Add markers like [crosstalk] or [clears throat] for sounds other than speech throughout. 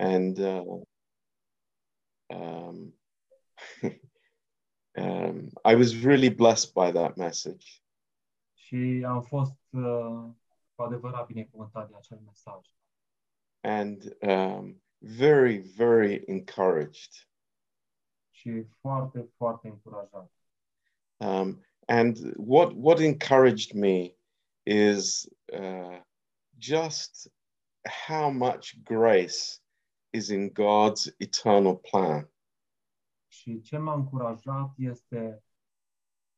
And uh, um, [laughs] um, I was really blessed by that message. Și am fost uh, cu adevărat binecuvântat de acel mesaj. and um, very, very encouraged. Și foarte, foarte încurajat. Um, and what what encouraged me is uh, just how much grace is in God's eternal plan. Și ce m-a încurajat este,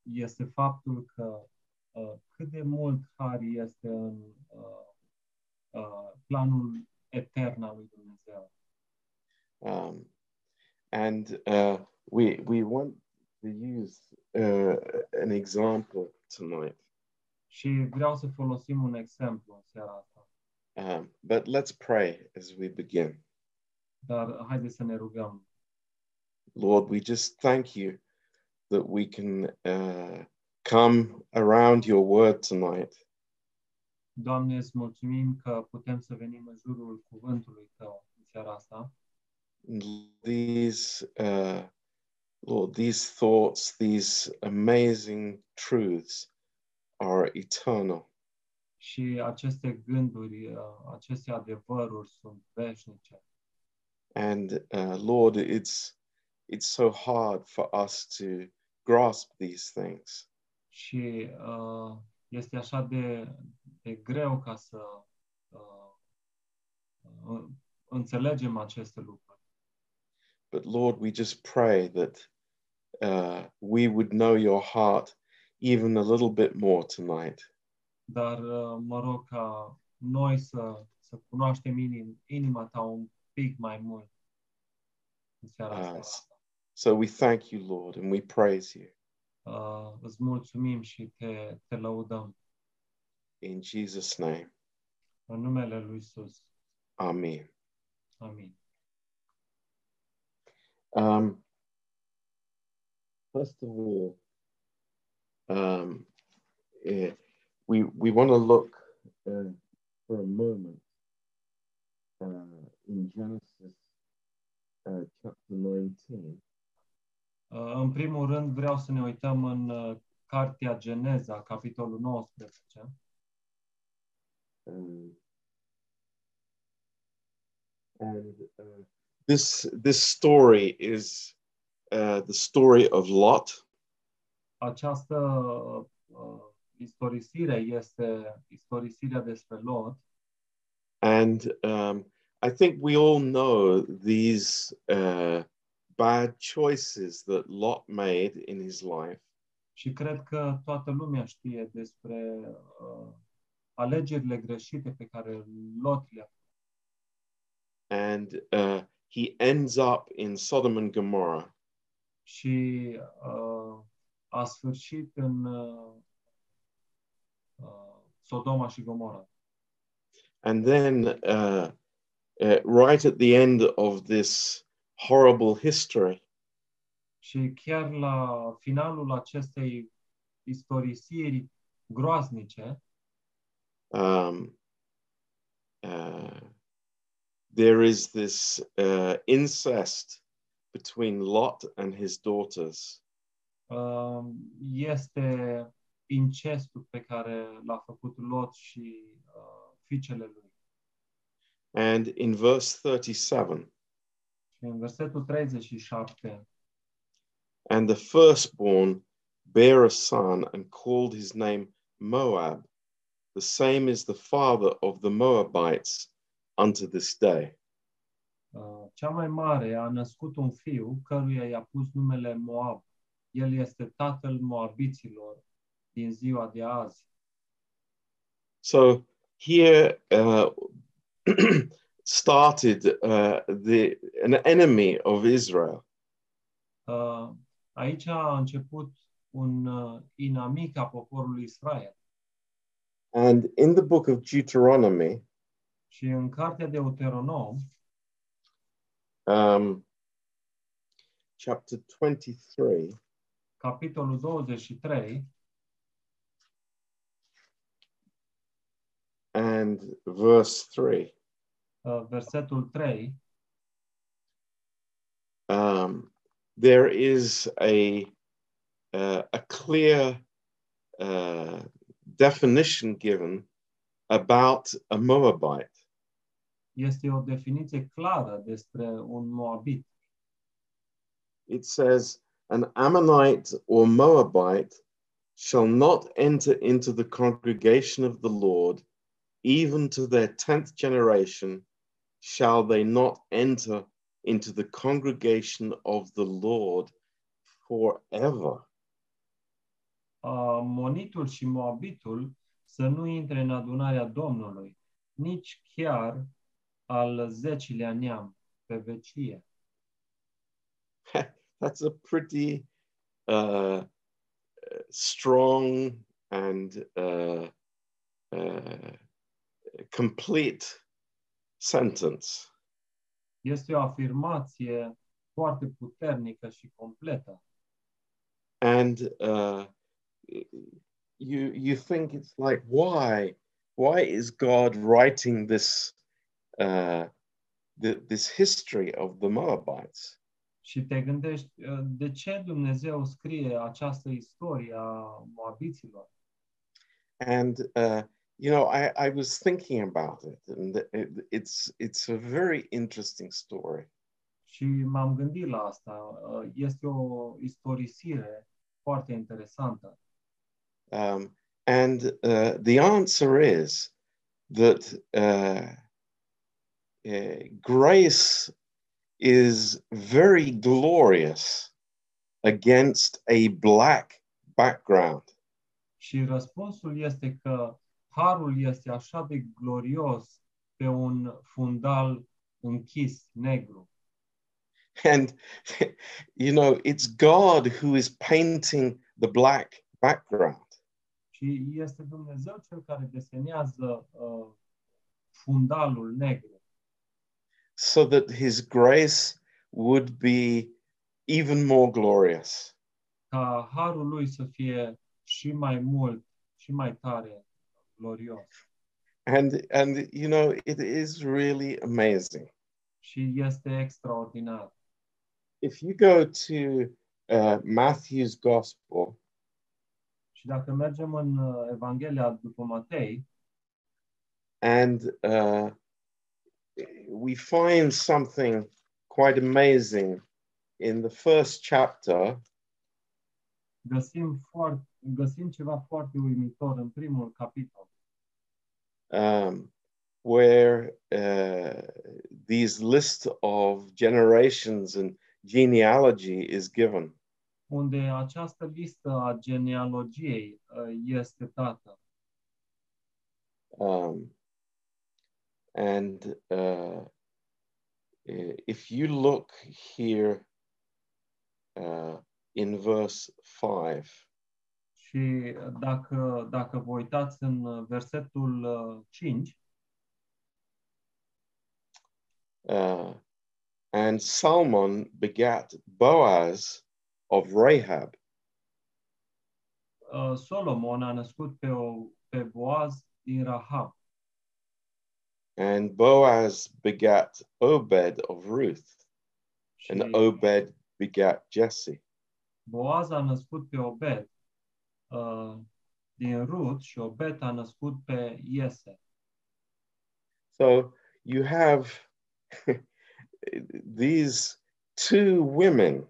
este faptul că uh, cât de mult har este în uh, uh, planul etern al lui Dumnezeu. Um, and uh, we we want to use uh, an example tonight. Și vreau să folosim un exemplu în seara asta. Um, but let's pray as we begin. Dar haideți să ne rugăm. Lord, we just thank you that we can uh, come around your word tonight. Doamne, îți mulțumim că putem să venim în jurul cuvântului Tău în seara asta. These, uh, Lord, these thoughts, these amazing truths are eternal. Și aceste gânduri, uh, aceste adevăruri sunt veșnice. And uh, Lord, it's it's so hard for us to grasp these things. Și uh, este așa de, de greu ca să uh, uh, înțelegem aceste lucruri. But Lord, we just pray that uh, we would know your heart even a little bit more tonight. Dar uh, mă rog ca noi să, să cunoaștem inim, inima ta un pic my în Uh. So we thank you, Lord, and we praise you Uh, îți mulțumim și te, te lăudăm in Jesus' name. în numele lui Isus. Amen. Amin. Um, first of all, um, eh, we we want to look uh, for a moment uh, in Genesis uh, chapter 19, Uh, în primul rând vreau să ne uităm în uh, Cartea Geneza, capitolul 19. um, and uh, this this story is uh, the story of Lot. Această uh, istorisire este istorisirea despre Lot And um, I think we all know these uh, bad choices that Lot made in his life. și cred că toată lumea știe despre uh, alegerile greșite pe care Lot le-a făcut. And uh, he ends up in Sodom and Gomorrah. și uh, a sfârșit în uh, uh, Sodoma și Gomora. And then, uh, uh, right at the end of this horrible history, Și chiar la finalul acestei istorisiri groaznice, um, uh, there is this uh, incest between Lot and his daughters. uh, este incestul pe care l-a făcut Lot și uh, fiicele lui. And in verse 37, în versetul 37, and the firstborn bare a son and called his name Moab. The same is the father of the Moabites unto this day. uh, cea mai mare a născut un fiu căruia i-a pus numele Moab. El este tatăl Moabiților din ziua de azi. So here uh, [clears throat] started uh, the an enemy of Israel, Uh, aici a început un uh, inamic a poporului Israel. and in the book of Deuteronomy, Și în cartea de Deuteronom, um, chapter twenty-three, capitolul 23, and verse three, uh, versetul 3, um, there is a uh, a clear uh, definition given about a Moabite. Este o definiție clară despre un Moabit. It says, An Ammonite or Moabite shall not enter into the congregation of the Lord, even to their tenth generation shall they not enter into the congregation of the Lord forever. Monitul și Moabitul să nu intre în adunarea Domnului, nici chiar al zecilea neam pe vecie. [laughs] That's a pretty uh, strong and uh, uh, complete sentence. Este o afirmație foarte puternică și completă. And uh, you you think it's like why why is God writing this uh, the, this history of the Moabites? Și te gândești, uh, de ce Dumnezeu scrie această istorie a Moabiților? And uh, you know, I, I was thinking about it, and it, it's it's a very interesting story. Și m-am gândit la asta. Uh, este o istorisire foarte interesantă. Um, and uh, the answer is that uh, uh, grace is very glorious against a black background. Și răspunsul este că harul este așa de glorios pe un fundal închis, negru. And, [laughs] you know, it's God who is painting the black background. Și este Dumnezeu cel care desenează uh, fundalul negru. so that his grace would be even more glorious. Ca harul lui să fie și mai mult și mai tare glorios. And and you know it is really amazing. Și este extraordinar. If you go to uh, Matthew's Gospel, Și dacă mergem în uh, Evanghelia după Matei and uh, we find something quite amazing in the first chapter găsim, foarte, găsim ceva foarte uimitor în primul capitol, um, where uh, these list of generations and genealogy is given. unde această listă a genealogiei uh, este dată. Um, and uh, if you look here uh, in verse 5, Și dacă, dacă vă uitați în versetul uh, 5, uh, and Salmon begat Boaz of Rahab, uh, Solomon a născut pe, o, pe Boaz din Rahab. And Boaz begat Obed of Ruth, și and Obed begat Jesse. Boaz a născut pe Obed uh, din Rut și Obed a născut pe Iese. So you have [laughs] these two women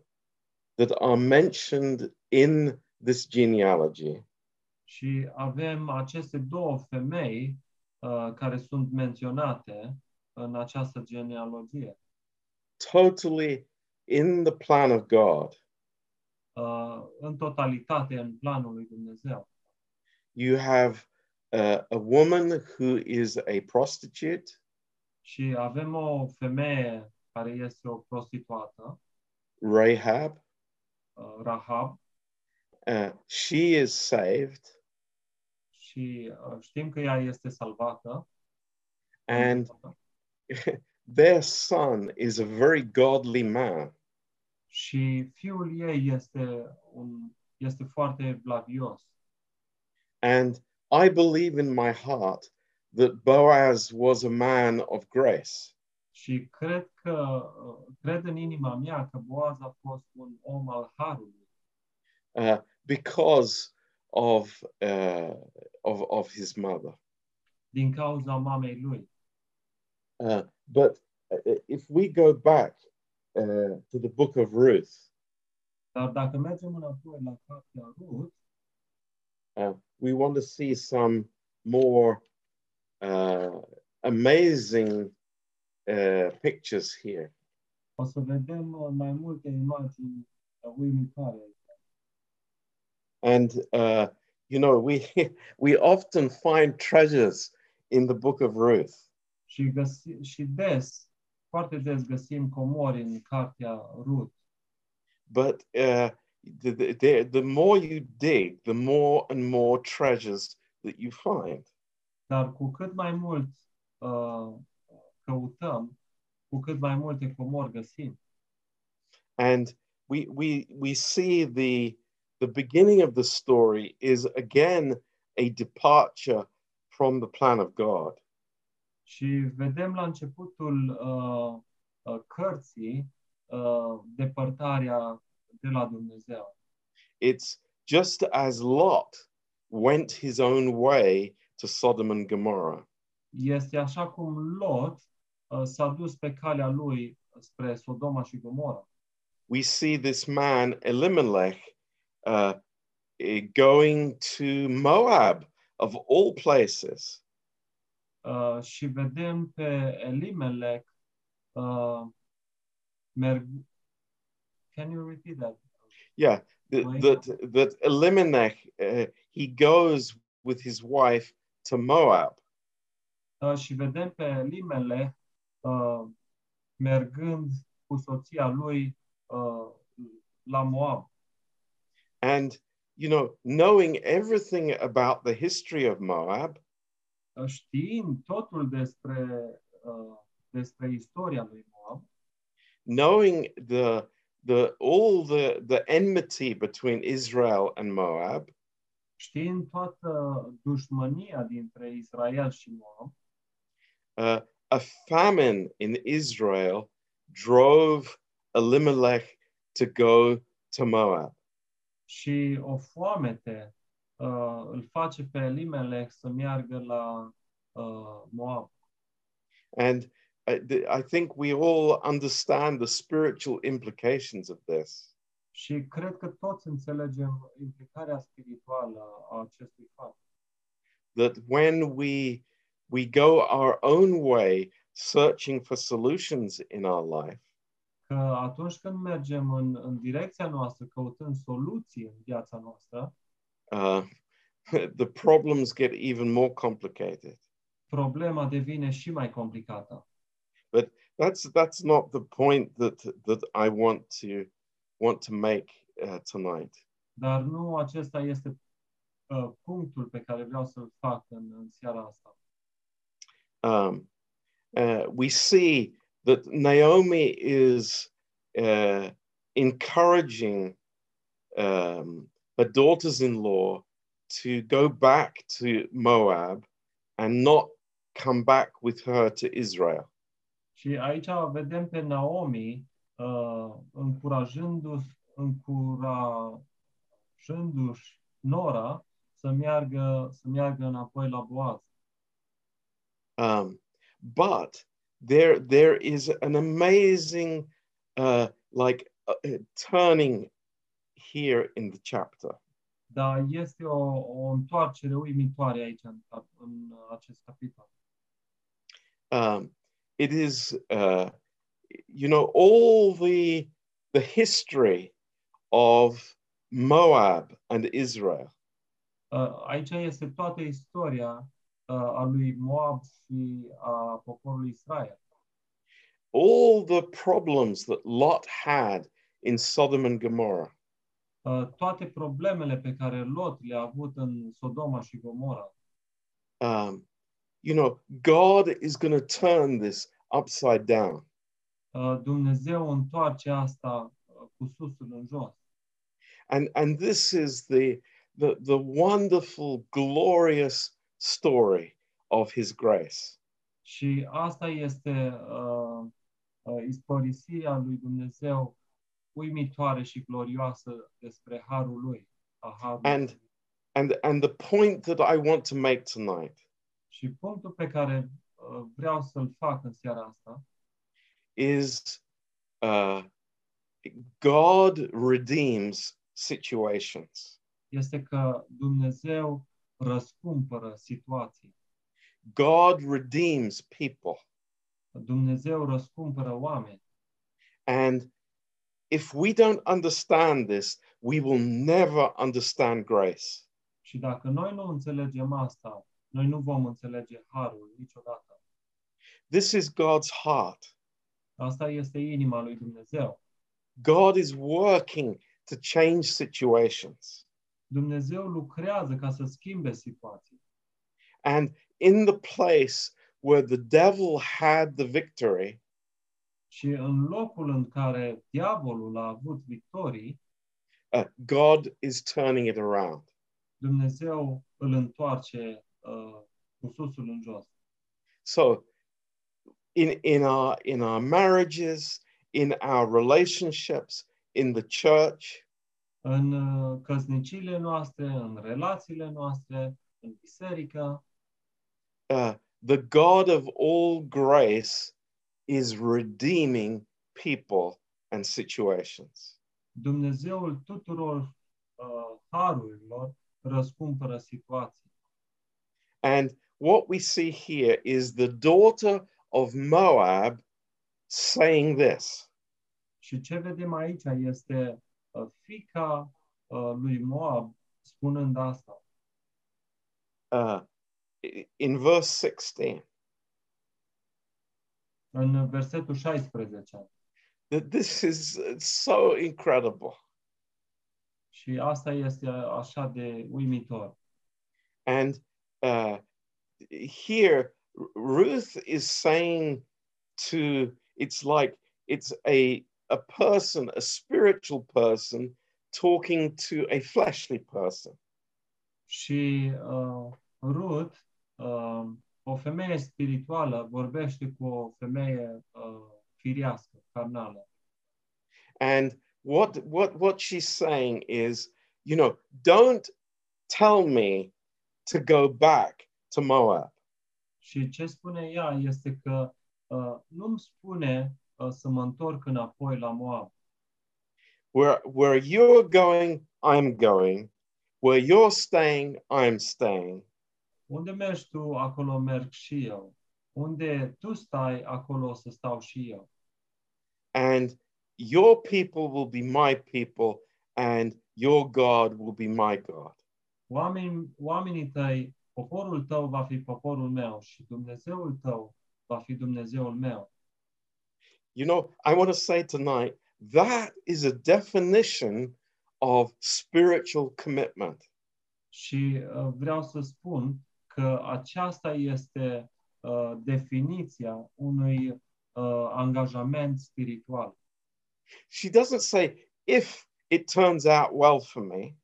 that are mentioned in this genealogy, Și avem aceste două femei uh, care sunt menționate în această genealogie. totally in the plan of God. Uh, în totalitate în planul lui Dumnezeu. You have uh, a woman who is a prostitute, Și avem o femeie care este o prostituată, Rahab. uh, Rahab, Uh, she is saved, și uh, știm că ea este salvată. and [laughs] their son is a very godly man. Și fiul ei este, un, este foarte evlavios. And I believe in my heart that Boaz was a man of grace. Și cred că, cred în inima mea că Boaz a fost un om al harului, uh, because of, uh, of, of his mother. din cauza mamei lui. Uh, but uh, if we go back uh, to the book of Ruth, Dar dacă mergem înapoi la cartea Rut, uh, we want to see some more uh, amazing uh, pictures here. o să vedem uh, mai multe imagini uimitoare. And, uh, you know, we, [laughs] we often find treasures in the book of Ruth. Și, găsi, și des, foarte des găsim comori în cartea Rut. But uh, the, the, the, more you dig, the more and more treasures that you find. Dar cu cât mai mult uh, căutăm, cu cât mai multe comori găsim. And we, we, we see the, the beginning of the story is again a departure from the plan of God. Și vedem la începutul uh, uh, cărții uh, depărtarea de la Dumnezeu. It's just as Lot went his own way to Sodom and Gomorrah. Este așa cum Lot uh, s-a dus pe calea lui spre Sodoma și Gomora. We see this man, Elimelech, uh, going to Moab, of all places. Și vedem pe Elimelech uh, merg... Can you repeat that? Yeah, that, that, Elimelech, uh, he goes with his wife to Moab. Uh, și vedem pe Elimelech uh, mergând cu soția lui uh, la Moab. And, you know, knowing everything about the history of Moab, știind totul despre, uh, despre istoria lui Moab, knowing the, the, all the, the enmity between Israel and Moab, știind toată dușmănia dintre Israel și Moab, uh, a famine in Israel drove Elimelech to go to Moab. și o foamete uh, îl face pe Elimelech să meargă la uh, Moab. And I, th- I think we all understand the spiritual implications of this. Și cred că toți înțelegem implicarea spirituală a acestui fapt. That when we, we go our own way, searching for solutions in our life, Că atunci când mergem în, în direcția noastră, căutând soluții în viața noastră, uh, [laughs] the problems get even more complicated. problema devine și mai complicată. But that's that's not the point that that I want to want to make uh, tonight. Dar nu acesta este uh, punctul pe care vreau să-l fac în, în seara asta. Um, uh, we see that Naomi is uh, encouraging um, her daughters-in-law to go back to Moab and not come back with her to Israel. Și aici vedem pe Naomi uh, încurajându-și, încurajându-și Nora să meargă, să meargă înapoi la Boaz. Um, but there, there is an amazing, uh, like, uh, turning here in the chapter. Dar este o, o întoarcere uimitoare aici în, în acest capitol. Um, it is, uh, you know, all the the history of Moab and Israel. Uh, aici este toată istoria uh, a lui Moab și a poporului Israel. all the problems that Lot had in Sodom and Gomorrah. Uh, toate problemele pe care Lot le-a avut în Sodoma și Gomora. Um, you know, God is going to turn this upside down. Uh, Dumnezeu întoarce asta uh, cu susul în jos. And, and this is the, the, the wonderful, glorious story of his grace. Și asta este uh, uh, istorisia lui Dumnezeu uimitoare și glorioasă despre harul lui. A harului. And and and the point that I want to make tonight Și punctul pe care uh, vreau să-l fac în seara asta is uh, God redeems situations. este că Dumnezeu răscumpără situații. God redeems people. Dumnezeu răscumpără oameni. And if we don't understand this, we will never understand grace. Și dacă noi nu înțelegem asta, noi nu vom înțelege harul niciodată. This is God's heart. Asta este inima lui Dumnezeu. God is working to change situations. Dumnezeu lucrează ca să schimbe situații. And in the place where the devil had the victory, Și în locul în care diavolul a avut victorii, uh, God is turning it around. Dumnezeu îl întoarce uh, cu susul în jos. So, in, in, our, in our marriages, in our relationships, in the church, În uh, căsniciile noastre, în relațiile noastre, în biserică, uh, the God of all grace is redeeming people and situations. Dumnezeul tuturor uh, harurilor răscumpără situații. And what we see here is the daughter of Moab saying this Și ce vedem aici este uh, fica uh, lui Moab spunând asta. uh, in verse 16 În versetul 16. that this is so incredible. Și asta este așa de uimitor. And uh, here, Ruth is saying to, it's like it's a, a person, a spiritual person, talking to a fleshly person. Și uh, Ruth, uh, o femeie spirituală, vorbește cu o femeie uh, firească, carnală. And what, what, what she's saying is, you know, don't tell me to go back to Moab. Și ce spune ea este că uh, nu-mi spune uh, să mă întorc înapoi la Moab. Where, where you're going, I'm going. Where you're staying, I'm staying. Unde mergi tu, acolo merg și eu. Unde tu stai, acolo o să stau și eu. And your people will be my people, and your God will be my God. Oameni, oamenii tăi, poporul tău va fi poporul meu și Dumnezeul tău va fi Dumnezeul meu. You know, I want to say tonight that is a definition of spiritual commitment. Și uh, vreau să spun că aceasta este uh, definiția unui uh, angajament spiritual. She doesn't say, if it turns out well for me,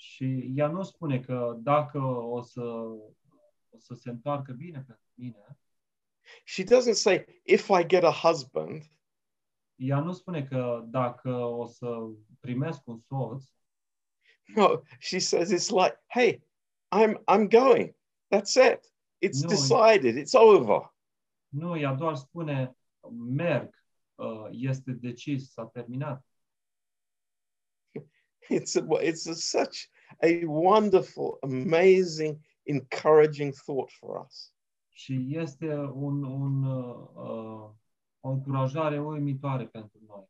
Și ea nu spune că dacă o să, o să se întoarcă bine pentru mine, she doesn't say, if I get a husband, ea nu spune că dacă o să primesc un soț, no, she says it's like, hey, I'm I'm going. That's it. It's No. decided, it's over. nu, ea doar spune merg, uh, este decis, s-a terminat. [laughs] It's a, it's a, such a wonderful, amazing, encouraging thought for us. Și este un, un, uh, uh, o încurajare uimitoare pentru noi.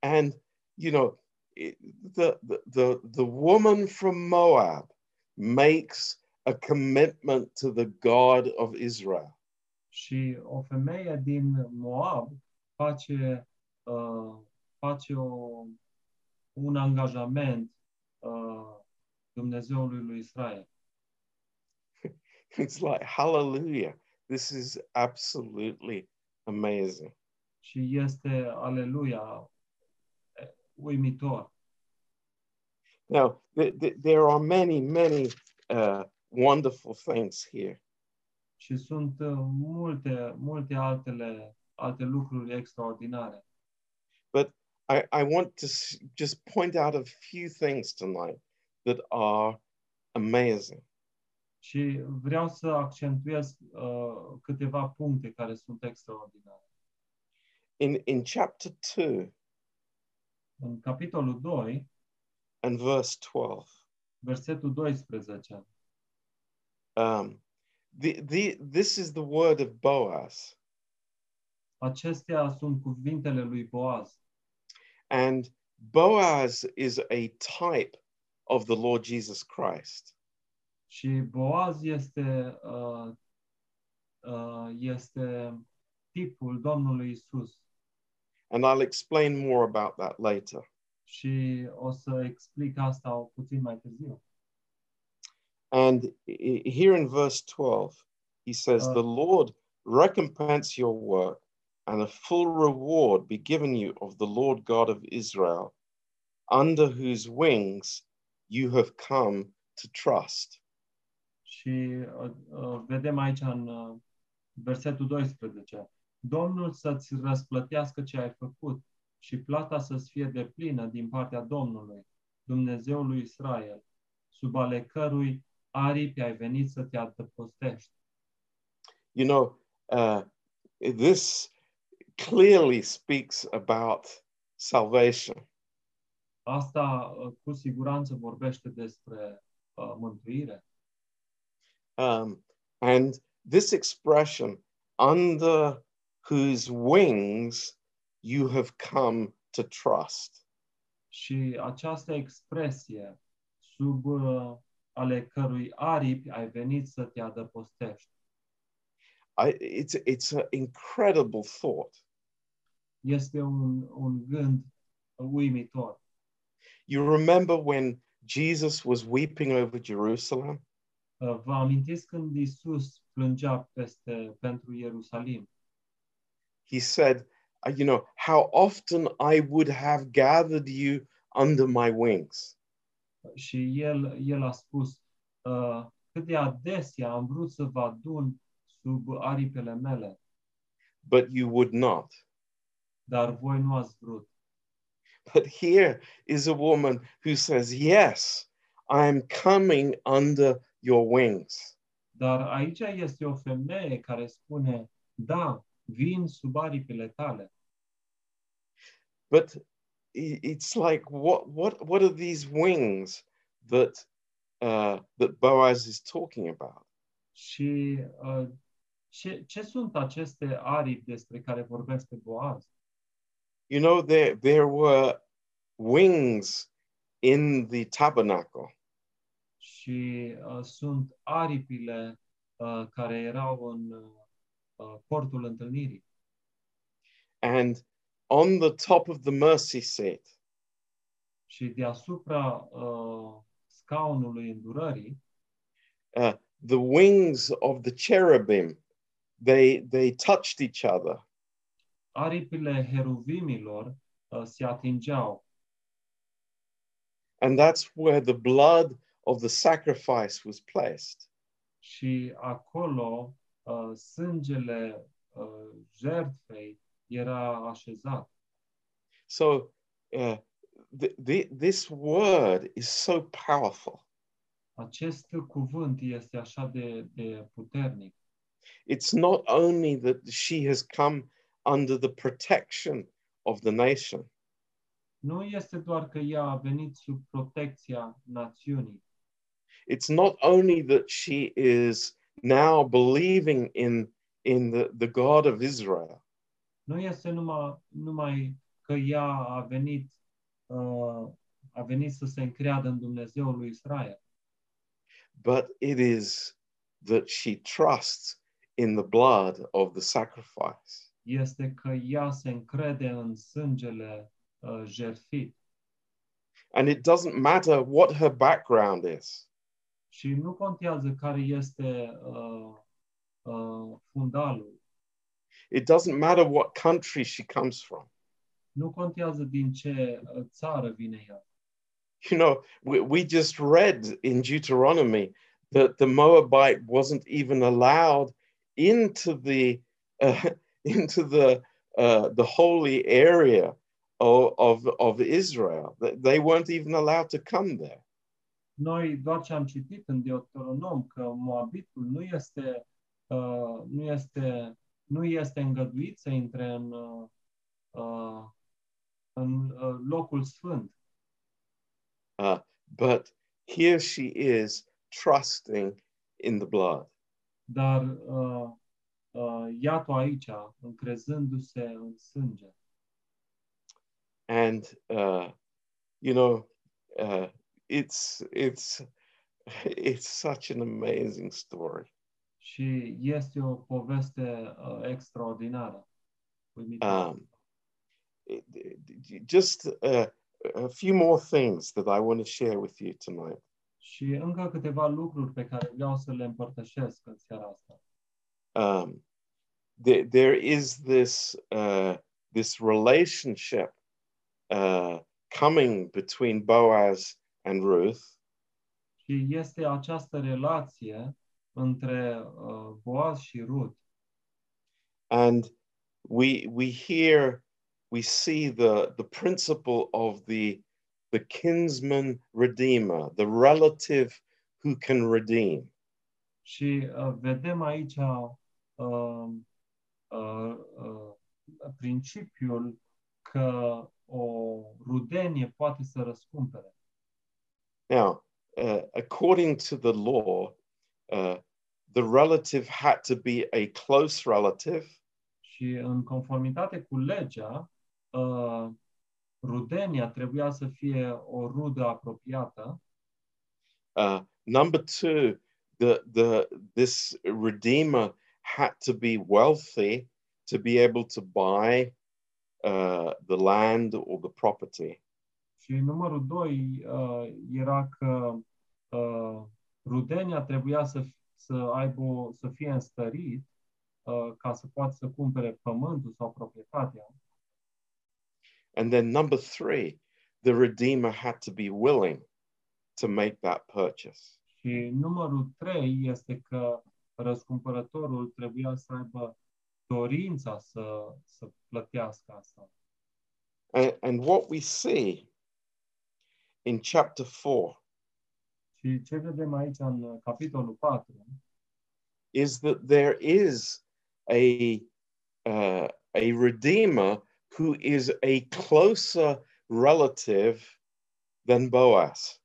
And you know, it, the, the the the woman from Moab makes a commitment to the God of Israel. Și o femeie din Moab face, uh, face o, un angajament uh, Dumnezeului lui Israel. [laughs] It's like hallelujah. This is absolutely amazing. Și este, aleluia, uimitor. Now, th- th- there are many, many uh, wonderful things here. Și sunt uh, multe, multe altele alte lucruri extraordinare. But I, I want to s- just point out a few things tonight that are amazing. Și vreau să accentuez uh, câteva puncte care sunt extraordinare. In, in chapter 2 În capitolul 2, and verse 12, versetul 12, um, the, the, this is the word of Boaz. acestea sunt cuvintele lui Boaz. And Boaz is a type of the Lord Jesus Christ. Și Boaz este, uh, uh, este tipul Domnului Isus. And I'll explain more about that later. Și o să explic asta puțin mai târziu. And here in verse 12, he says, Uh, The Lord recompense your work, and a full reward be given you of the Lord God of Israel, under whose wings you have come to trust. Și uh, uh, vedem aici în uh, versetul 12. Domnul să-ți răsplătească ce ai făcut și plata să-ți fie de plină din partea Domnului, Dumnezeul lui Israel, sub ale cărui aripi ai venit să te adăpostești. You know, uh, this clearly speaks about salvation. Asta uh, cu siguranță vorbește despre uh, mântuire. Um, and this expression, under whose wings you have come to trust. Și această expresie, sub uh, ale cărui aripi ai venit să te adăpostești, I, it's it's an incredible thought. este un, un gând uimitor. You remember when Jesus was weeping over Jerusalem? Uh, Vă amintiți când Isus plângea peste, pentru Ierusalim? He said, uh, You know, how often I would have gathered you under my wings, Și el, el a spus, uh, cât de adesea am vrut să vă adun sub aripile mele, but you would not. dar voi nu ați vrut. But here is a woman who says, Yes, I am coming under your wings. Dar aici este o femeie care spune, da, vin sub aripile tale. But i- it's like, what, what, what are these wings that, uh, that Boaz is talking about? Și uh, ce, ce sunt aceste aripi despre care vorbește Boaz? You know, there, there were wings in the tabernacle. Și uh, sunt aripile uh, care erau în uh, cortul întâlnirii. And on the top of the mercy seat, Și deasupra uh, scaunului îndurării, uh, the wings of the cherubim, they, they touched each other. aripile heruvimilor uh, se atingeau And that's where the blood of the sacrifice was placed. și acolo uh, sângele uh, jertfei era așezat. So uh, th- th- this word is so powerful. Acest cuvânt este așa de, de puternic. It's not only that she has come under the protection of the nation, Nu este doar că ea a venit sub protecția națiunii, it's not only that she is now believing in, in the, the God of Israel, nu este numai, numai că ea a venit, uh, a venit să se încreadă în Dumnezeul lui Israel, but it is that she trusts in the blood of the sacrifice. este că ea se încrede în sângele uh, jertfit. And it doesn't matter what her background is. Și nu contează care este uh, uh, fundalul, It doesn't matter what country she comes from. nu contează din ce uh, țară vine ea. You know, we, we just read in Deuteronomy that the Moabite wasn't even allowed into the uh, [laughs] into the uh, the holy area of, of, of Israel. They- They weren't even allowed to come there. Noi doar ce am citit în Deuteronom că Moabitul nu este, uh, nu este, nu este îngăduit să intre în, uh, uh, în uh, locul sfânt. Uh, but here she is trusting in the blood. Dar uh, uh, iată aici, încrezându-se în sânge. And, uh, you know, uh, it's, it's, [laughs] it's such an amazing story. Și este o poveste uh, extraordinară. uimitoare. Um, it- it- just uh, a few more things that I want to share with you tonight. Și încă câteva lucruri pe care vreau să le împărtășesc în seara asta. Um, there, there is this uh, this relationship uh, coming between Boaz and Ruth, Și este această relație între uh, Boaz și Rut. and we we hear we see the the principle of the the kinsman redeemer, the relative who can redeem. Și uh, vedem aici uh, uh, uh, principiul că o rudenie poate să răscumpere. Now, uh, according to the law, uh, the relative had to be a close relative, Și în conformitate cu legea, uh, rudenia trebuia să fie o rudă apropiată. Uh, number two, the the this redeemer had to be wealthy to be able to buy uh, the land or the property. Și numărul doi uh, era că uh, rudenia trebuia să, să aibă, o- să fie înstărit uh, ca să poată să cumpere pământul sau proprietatea. And then number three, the redeemer had to be willing to make that purchase. Și numărul trei este că răscumpărătorul trebuia să aibă dorința să, să plătească asta. And, and what we see in chapter four Și ce vedem aici în uh, capitolul 4 is that there is a uh, a redeemer who is a closer relative than Boaz.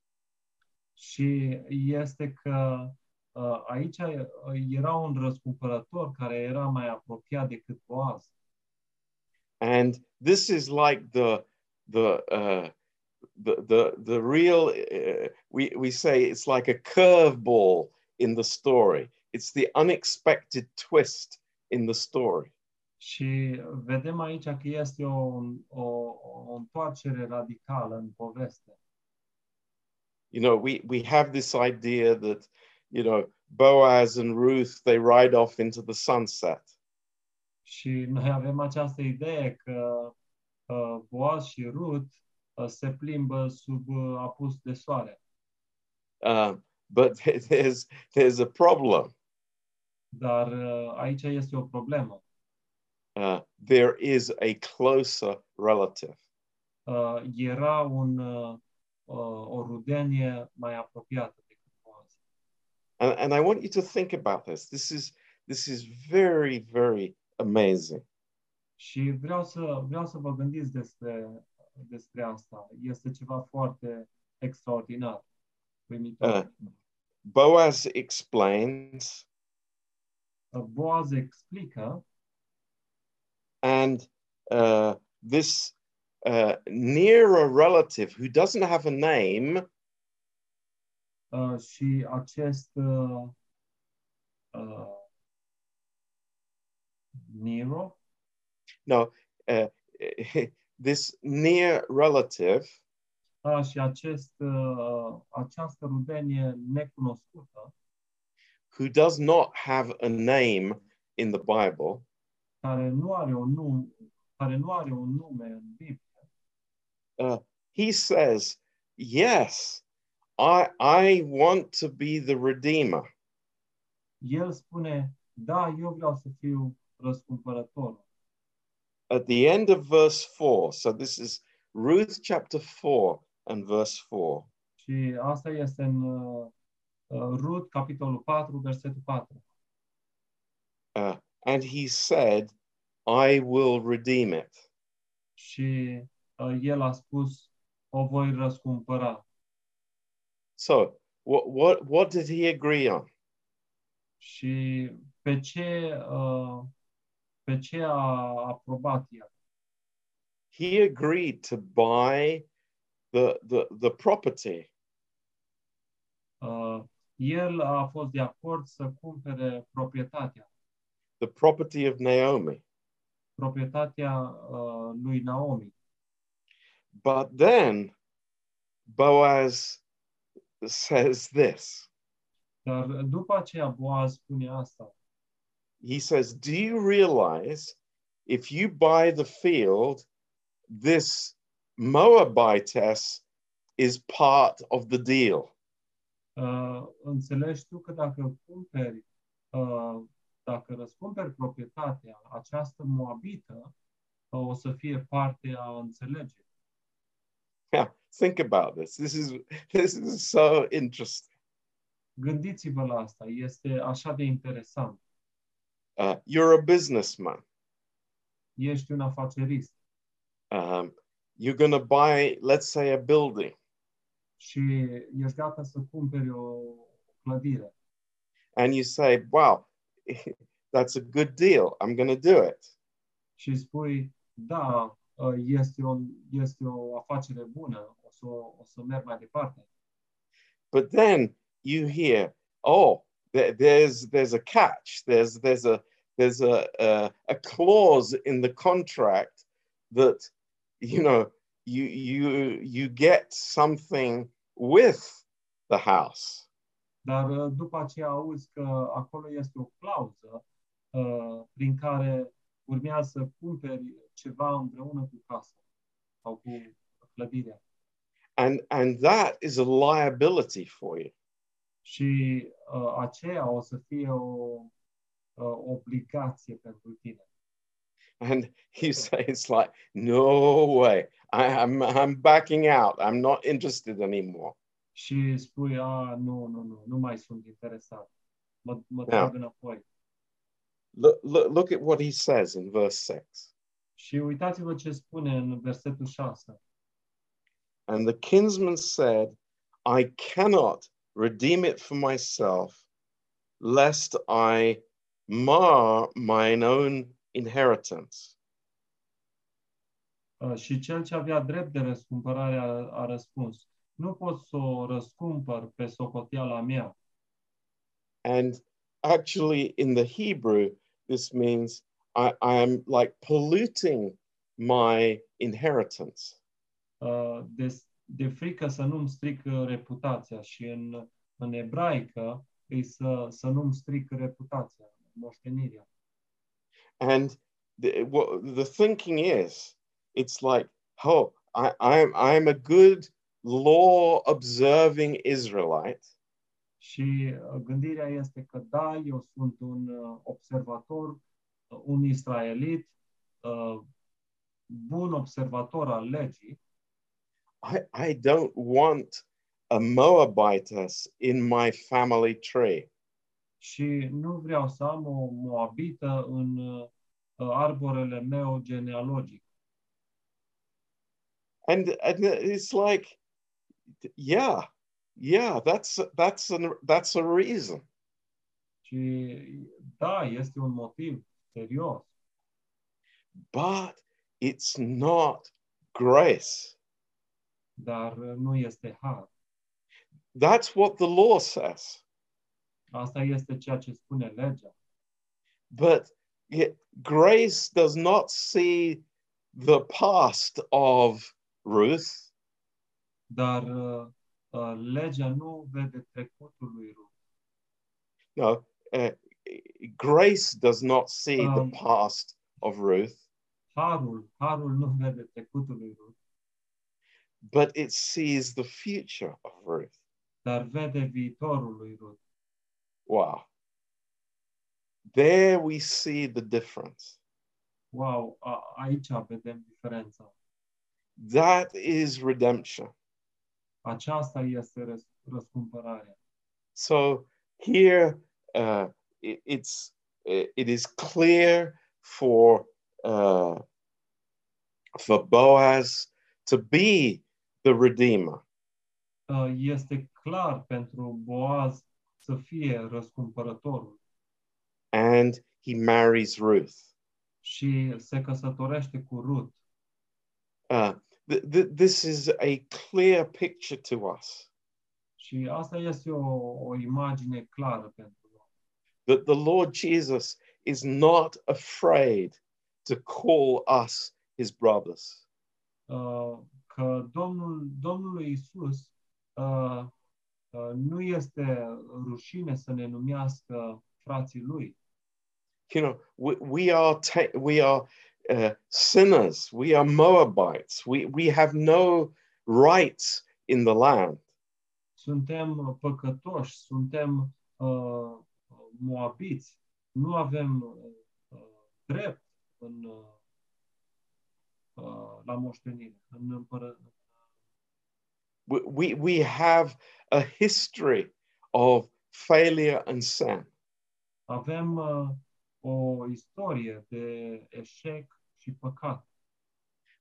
și este că uh, aici uh, era un răscumpărător care era mai apropiat decât Boaz. And this is like the the uh, the the the real. Uh, we we say it's like a curveball in the story. It's the unexpected twist in the story. Și vedem aici că este o, o, o întoarcere radicală în poveste. You know, we we have this idea that you know Boaz and Ruth they ride off into the sunset. Și noi avem această idee că uh, Boaz și Rut uh, se plimbă sub uh, apus de soare. Uh, but [laughs] there's there's a problem. Dar uh, aici este o problemă. Uh, there is a closer relative. Uh, era un, uh, uh, o rudenie mai apropiată decât Boaz. And, and I want you to think about this. This is this is very very amazing. Și vreau să, vreau să vă gândiți despre, despre asta. Este ceva foarte extraordinar, uimitor. Uh, Boaz explains, Uh, Boaz explică and uh, this uh, nearer relative who doesn't have a name uh, și acest uh, uh, Nero, no, uh, [laughs] this near relative uh, și acest, uh, această rudenie necunoscută, who does not have a name in the Bible care nu are un nume, care nu are un nume în Biblie, uh, he says, Yes, I, I want to be the Redeemer. el spune, da, eu vreau să fiu răscumpărătorul. At the end of verse 4, so this is Ruth chapter 4 and verse 4. Și asta este în uh, uh, Rut, capitolul 4, versetul 4. Uh, and he said, I will redeem it. Și uh, el a spus, o voi răscumpăra. So, what, what, what did he agree on? Și pe ce, uh, pe ce a aprobat el? He agreed to buy the, the, the property. Uh, el a fost de acord să cumpere proprietatea, the property of Naomi. proprietatea uh, lui Naomi. But then Boaz says this. Dar după aceea Boaz spune asta. He says, Do you realize if you buy the field, this Moabitess is part of the deal? Uh, înțelegi tu că dacă cumperi, uh, dacă răscumperi proprietatea, această moabită uh, o să fie parte a înțelegerii. Yeah, think about this. This is this is so interesting. Gândiți-vă la asta, este așa de interesant. Uh, you're a businessman. Ești un afacerist Um, you're going to buy, let's say, a building, și ești gata să cumperi o clădire and you say, "Wow, [laughs] that's a good deal. I'm going to do it." și spui, da, uh, este o, este o afacere bună, o să, o să merg mai departe. But then you hear, "Oh, there's there's a catch. There's there's a there's a, a a clause in the contract that you know you you you get something with the house." Dar uh, după aceea auzi că acolo este o clauză uh, prin care urmează să cumperi ceva împreună cu casa sau cu clădirea. and and that is a liability for you Și uh, aceea o să fie o uh, obligație pentru tine. and you say it's like no way I, i'm i'm backing out i'm not interested anymore Și spui, a, nu, nu, nu, nu mai sunt interesat. Mă, mă Da. trag înapoi. look, look look at what he says in verse 6 Și uitați-vă ce spune în versetul 6. and the kinsman said i cannot redeem it for myself lest i mar mine own inheritance Uh, Și cel ce avea drept de răscumpărare a, a răspuns, nu pot să o răscumpăr pe socoteala mea. And actually, in the Hebrew, this means I, I am like polluting my inheritance. Uh, de frică să nu-mi stric uh, reputația și în, în ebraică e să, să nu-mi stric reputația, moștenirea. And the, what the thinking is, it's like, oh, I, I'm I'm a good law observing Israelite, Și uh, gândirea este că da, eu sunt un uh, observator, uh, un israelit, uh, bun observator al legii I, I don't want a Moabitess in my family tree. și nu vreau să am o moabită în uh, arborele meu genealogic. And, and it's like, yeah, yeah, that's that's an, that's a reason. Și da, este un motiv serios, but it's not grace. Dar uh, nu este har. That's what the law says. Asta este ceea ce spune legea. But yet grace does not see the past of Ruth. Dar uh, uh, legea nu vede trecutul lui Rut. No, uh, grace does not see the Um, past of Ruth, Harul, harul nu vede trecutul lui Rut, but it sees the future of Ruth. dar vede viitorul lui Rut. Wow. There we see the difference. wow, aici vedem diferența. That is redemption. Aceasta este răs, răscumpărarea. So here uh, it, it's it is clear for uh, for Boaz to be the redeemer. Uh, Este clar pentru Boaz să fie răscumpărătorul and he marries Ruth. și se căsătorește cu Rut. Uh, th- th- this is a clear picture to us Și asta este o, o imagine clară pentru noi. that the Lord Jesus is not afraid to call us his brothers. Uh, Că Domnul, Domnul Iisus uh, uh, nu este rușine să ne numească frații lui. You know, we, we are ta- we are uh, sinners. We are Moabites. We we have no rights in the land. Suntem păcătoși, suntem uh, moabiți, nu avem uh, drept în, uh, uh, la moștenire, în we we have a history of failure and sin. avem uh, o istorie de eșec și păcat.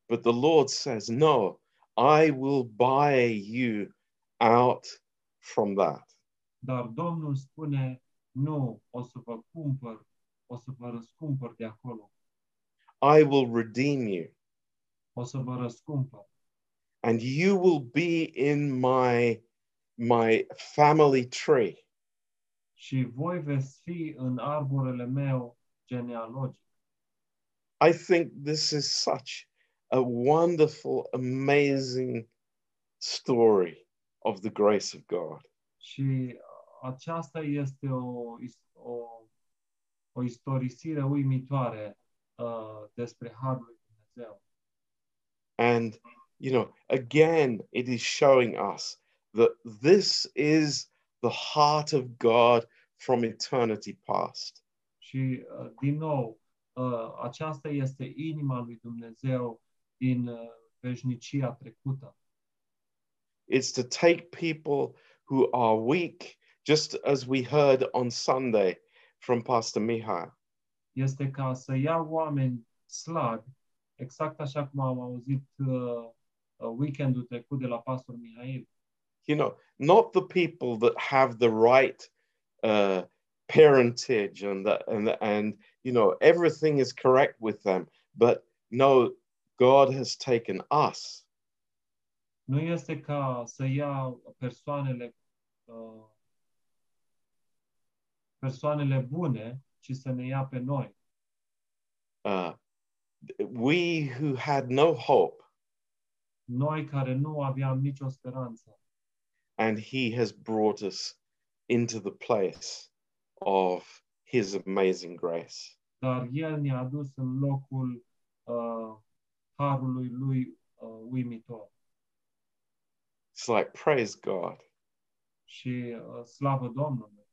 But the Lord says, No, I will buy you out from that. Dar Domnul spune, nu, o să vă cumpăr, o să vă răscumpăr de acolo, I will redeem you, o să vă răscumpăr. and you will be in my my family tree. Și voi veți fi în arborele meu genealogic. I think this is such a wonderful, amazing story of the grace of God. Și aceasta este o, is- o, o istorisire uimitoare uh, despre Harul lui Dumnezeu. And, you know, again, it is showing us that this is the heart of God from eternity past. Și, uh, din nou, uh, aceasta este inima lui Dumnezeu din uh, veșnicia trecută. It's to take people who are weak, just as we heard on Sunday from Pastor Mihai. Este ca să ia oameni slabi, exact așa cum am auzit uh, uh, weekendul trecut de la pastor Mihail. You know, not the people that have the right uh, parentage and the, and the, and you know everything is correct with them, but no, God has taken us Nu este ca să ia persoanele uh, persoanele bune, ci să ne ia pe noi. uh, we who had no hope, Noi care nu aveam nicio speranță. and He has brought us into the place of His amazing grace. Dar El ne-a adus în locul uh, harului lui uh, uimitor. It's like praise God. Și uh, slavă Domnului!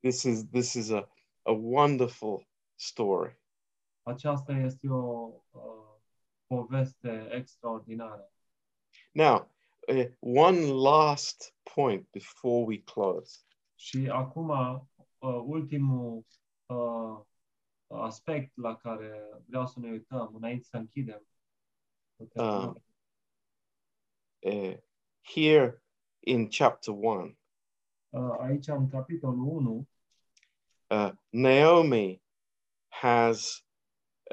This is this is a, a wonderful story. Aceasta este o uh, poveste extraordinară. Now, uh, one last point before we close. Și acum, uh, ultimul uh, aspect la care vreau să ne uităm înainte să închidem. Ah. Uh, here in chapter one, Uh, aici, în capitolul 1, uh, Naomi has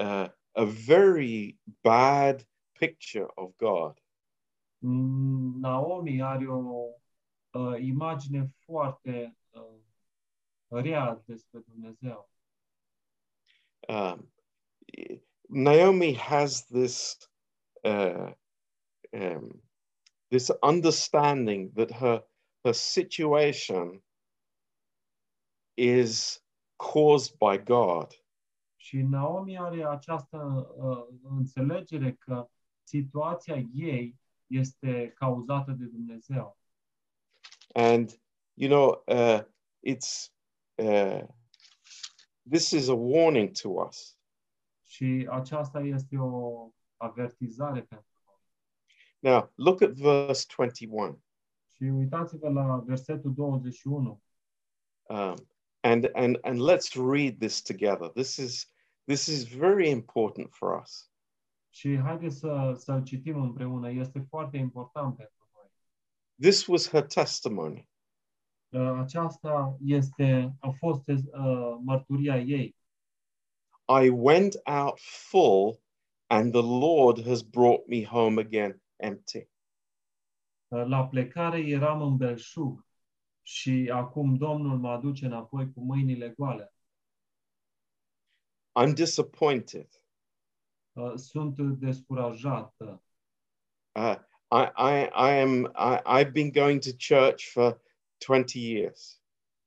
uh, a very bad picture of God. Naomi are o uh, imagine foarte uh, rea despre Dumnezeu. Um, Naomi has this uh, um, this understanding that her her situation is caused by God, Și Naomi are această uh, înțelegere că situația ei este cauzată de Dumnezeu. and you know uh, it's uh, this is a warning to us Și aceasta este o avertizare pentru noi. Now, look at verse 21. Și uitați-vă la versetul 21. Um, and, and, and let's read this together. This is, this is very important for us. Și haideți să, să-l citim împreună. Este foarte important pentru noi. This was her testimony. Uh, Aceasta este, a fost uh, mărturia ei. I went out full, and the Lord has brought me home again empty. Uh, La plecare eram în belșug și acum Domnul mă aduce înapoi cu mâinile goale. I'm disappointed. Uh, Sunt descurajată. Uh, I, I, I am, I, I've been going to church for 20 years.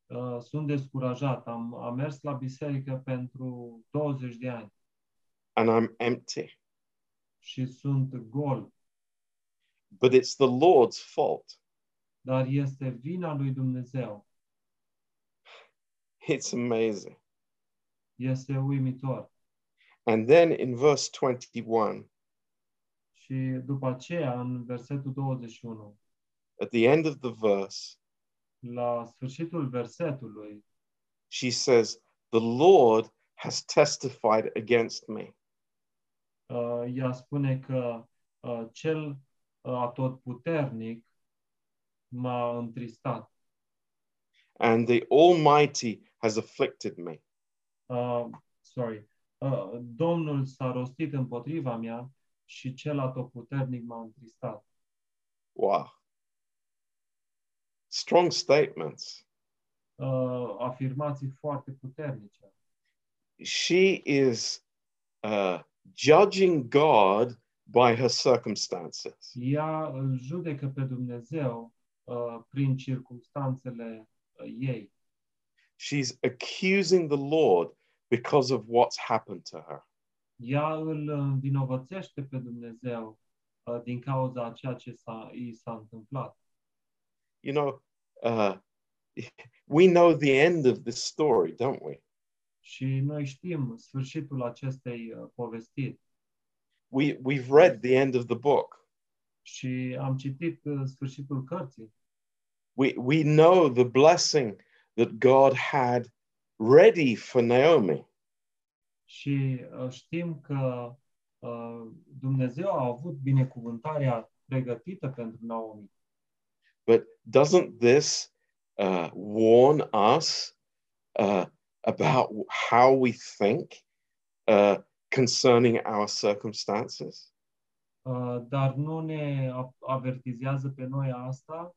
Uh, Sunt descurajat. Am, am mers la biserică pentru 20 de ani and I'm empty. și sunt gol. But it's the Lord's fault. Dar este vina lui Dumnezeu. It's amazing. Este uimitor. And then in verse 21, Și după aceea, în versetul 21, at the end of the verse, la sfârșitul versetului, she says, The Lord has testified against me. uh, ea spune că uh, cel uh, atotputernic m-a întristat. and the Almighty has afflicted me. Uh, sorry. Uh, Domnul s-a rostit împotriva mea și cel atotputernic m-a întristat. Wow. Strong statements. Uh, afirmații foarte puternice. She is uh, judging God by her circumstances. Ea îl judecă pe Dumnezeu uh, prin circumstanțele uh, ei. She's accusing the Lord because of what's happened to her. Ea îl învinovățește pe Dumnezeu uh, din cauza a ceea ce s-a, i s-a întâmplat. You know, uh, we know the end of this story, don't we? Și noi știm sfârșitul acestei uh, povestiri. We we've read the end of the book. Și am citit uh, sfârșitul cărții. We we know the blessing that God had ready for Naomi. Și uh, știm că uh, Dumnezeu a avut binecuvântarea pregătită pentru Naomi. But doesn't this uh, warn us uh, about how we think uh, concerning our circumstances? Dar nu ne avertizează pe noi asta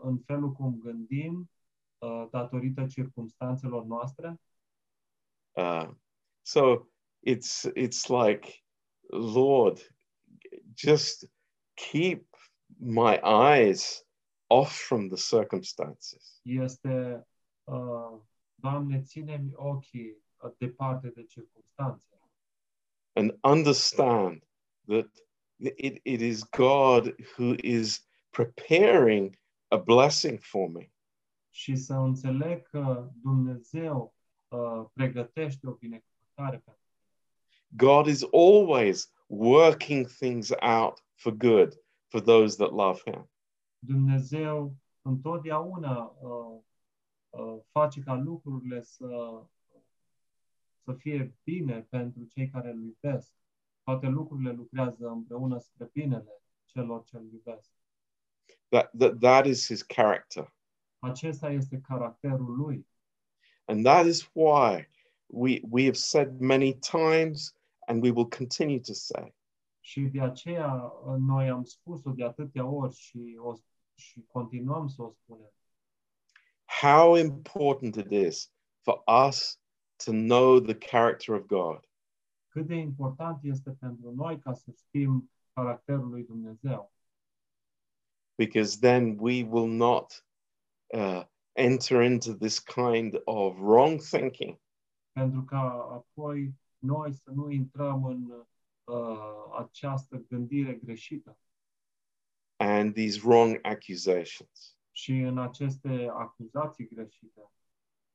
în felul cum gândim datorită circumstanțelor noastre. Uh, so it's it's like, Lord, just keep my eyes off from the circumstances. Este, uh, Doamne, ține-mi ochii departe de circumstanțe and understand that it, it is God who is preparing a blessing for me. și să înțeleg că Dumnezeu uh, pregătește o binecuvântare pentru God is always working things out for good for those that love Him. Dumnezeu întotdeauna uh, uh, face ca lucrurile să, să fie bine pentru cei care îl iubesc. Toate lucrurile lucrează împreună spre binele celor ce îl iubesc. That, that, that is His character. Acesta este caracterul lui. And that is why we, we have said many times and we will continue to say Și de aceea uh, noi am spus-o de atâtea ori și, o, și continuăm să o spunem. how important it is for us to know the character of God. Cât de important este pentru noi ca să știm caracterul lui Dumnezeu. because then we will not uh, enter into this kind of wrong thinking Pentru ca apoi noi să nu intrăm în uh, această gândire greșită and these wrong accusations. și în aceste acuzații greșite.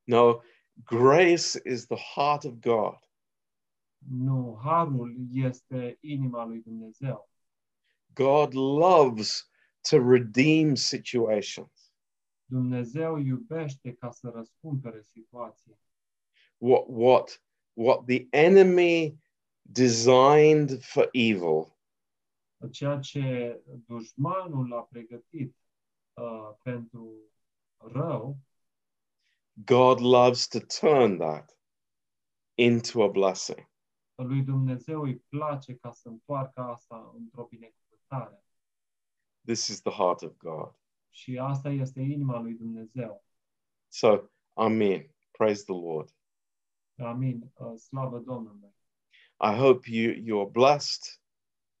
No, grace is the heart of God. Nu, harul este inima lui Dumnezeu. God loves to redeem situations. Dumnezeu iubește ca să răscumpere situații. What, what, what the enemy designed for evil, Ceea ce dușmanul a pregătit uh, pentru rău, God loves to turn that into a blessing. Lui Dumnezeu îi place ca să întoarcă asta într-o binecuvântare. This is the heart of God. Și asta este inima lui Dumnezeu. So, Amen. Praise the Lord. Amin. Uh, Slavă Domnului. I hope you you're blessed.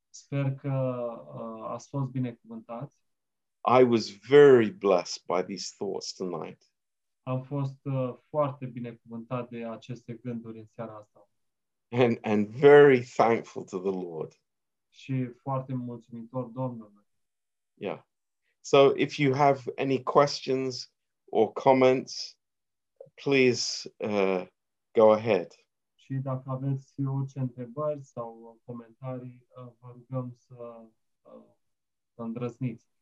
Sper că uh, ați fost binecuvântați. I was very blessed by these thoughts tonight. Am fost uh, foarte binecuvântat de aceste gânduri în seara asta and and very thankful to the Lord. și foarte mulțumitor Domnului. Yeah. So if you have any questions or comments, please uh, go ahead. Și dacă aveți orice întrebări sau comentarii, uh, vă rugăm să, uh, să îndrăzniți.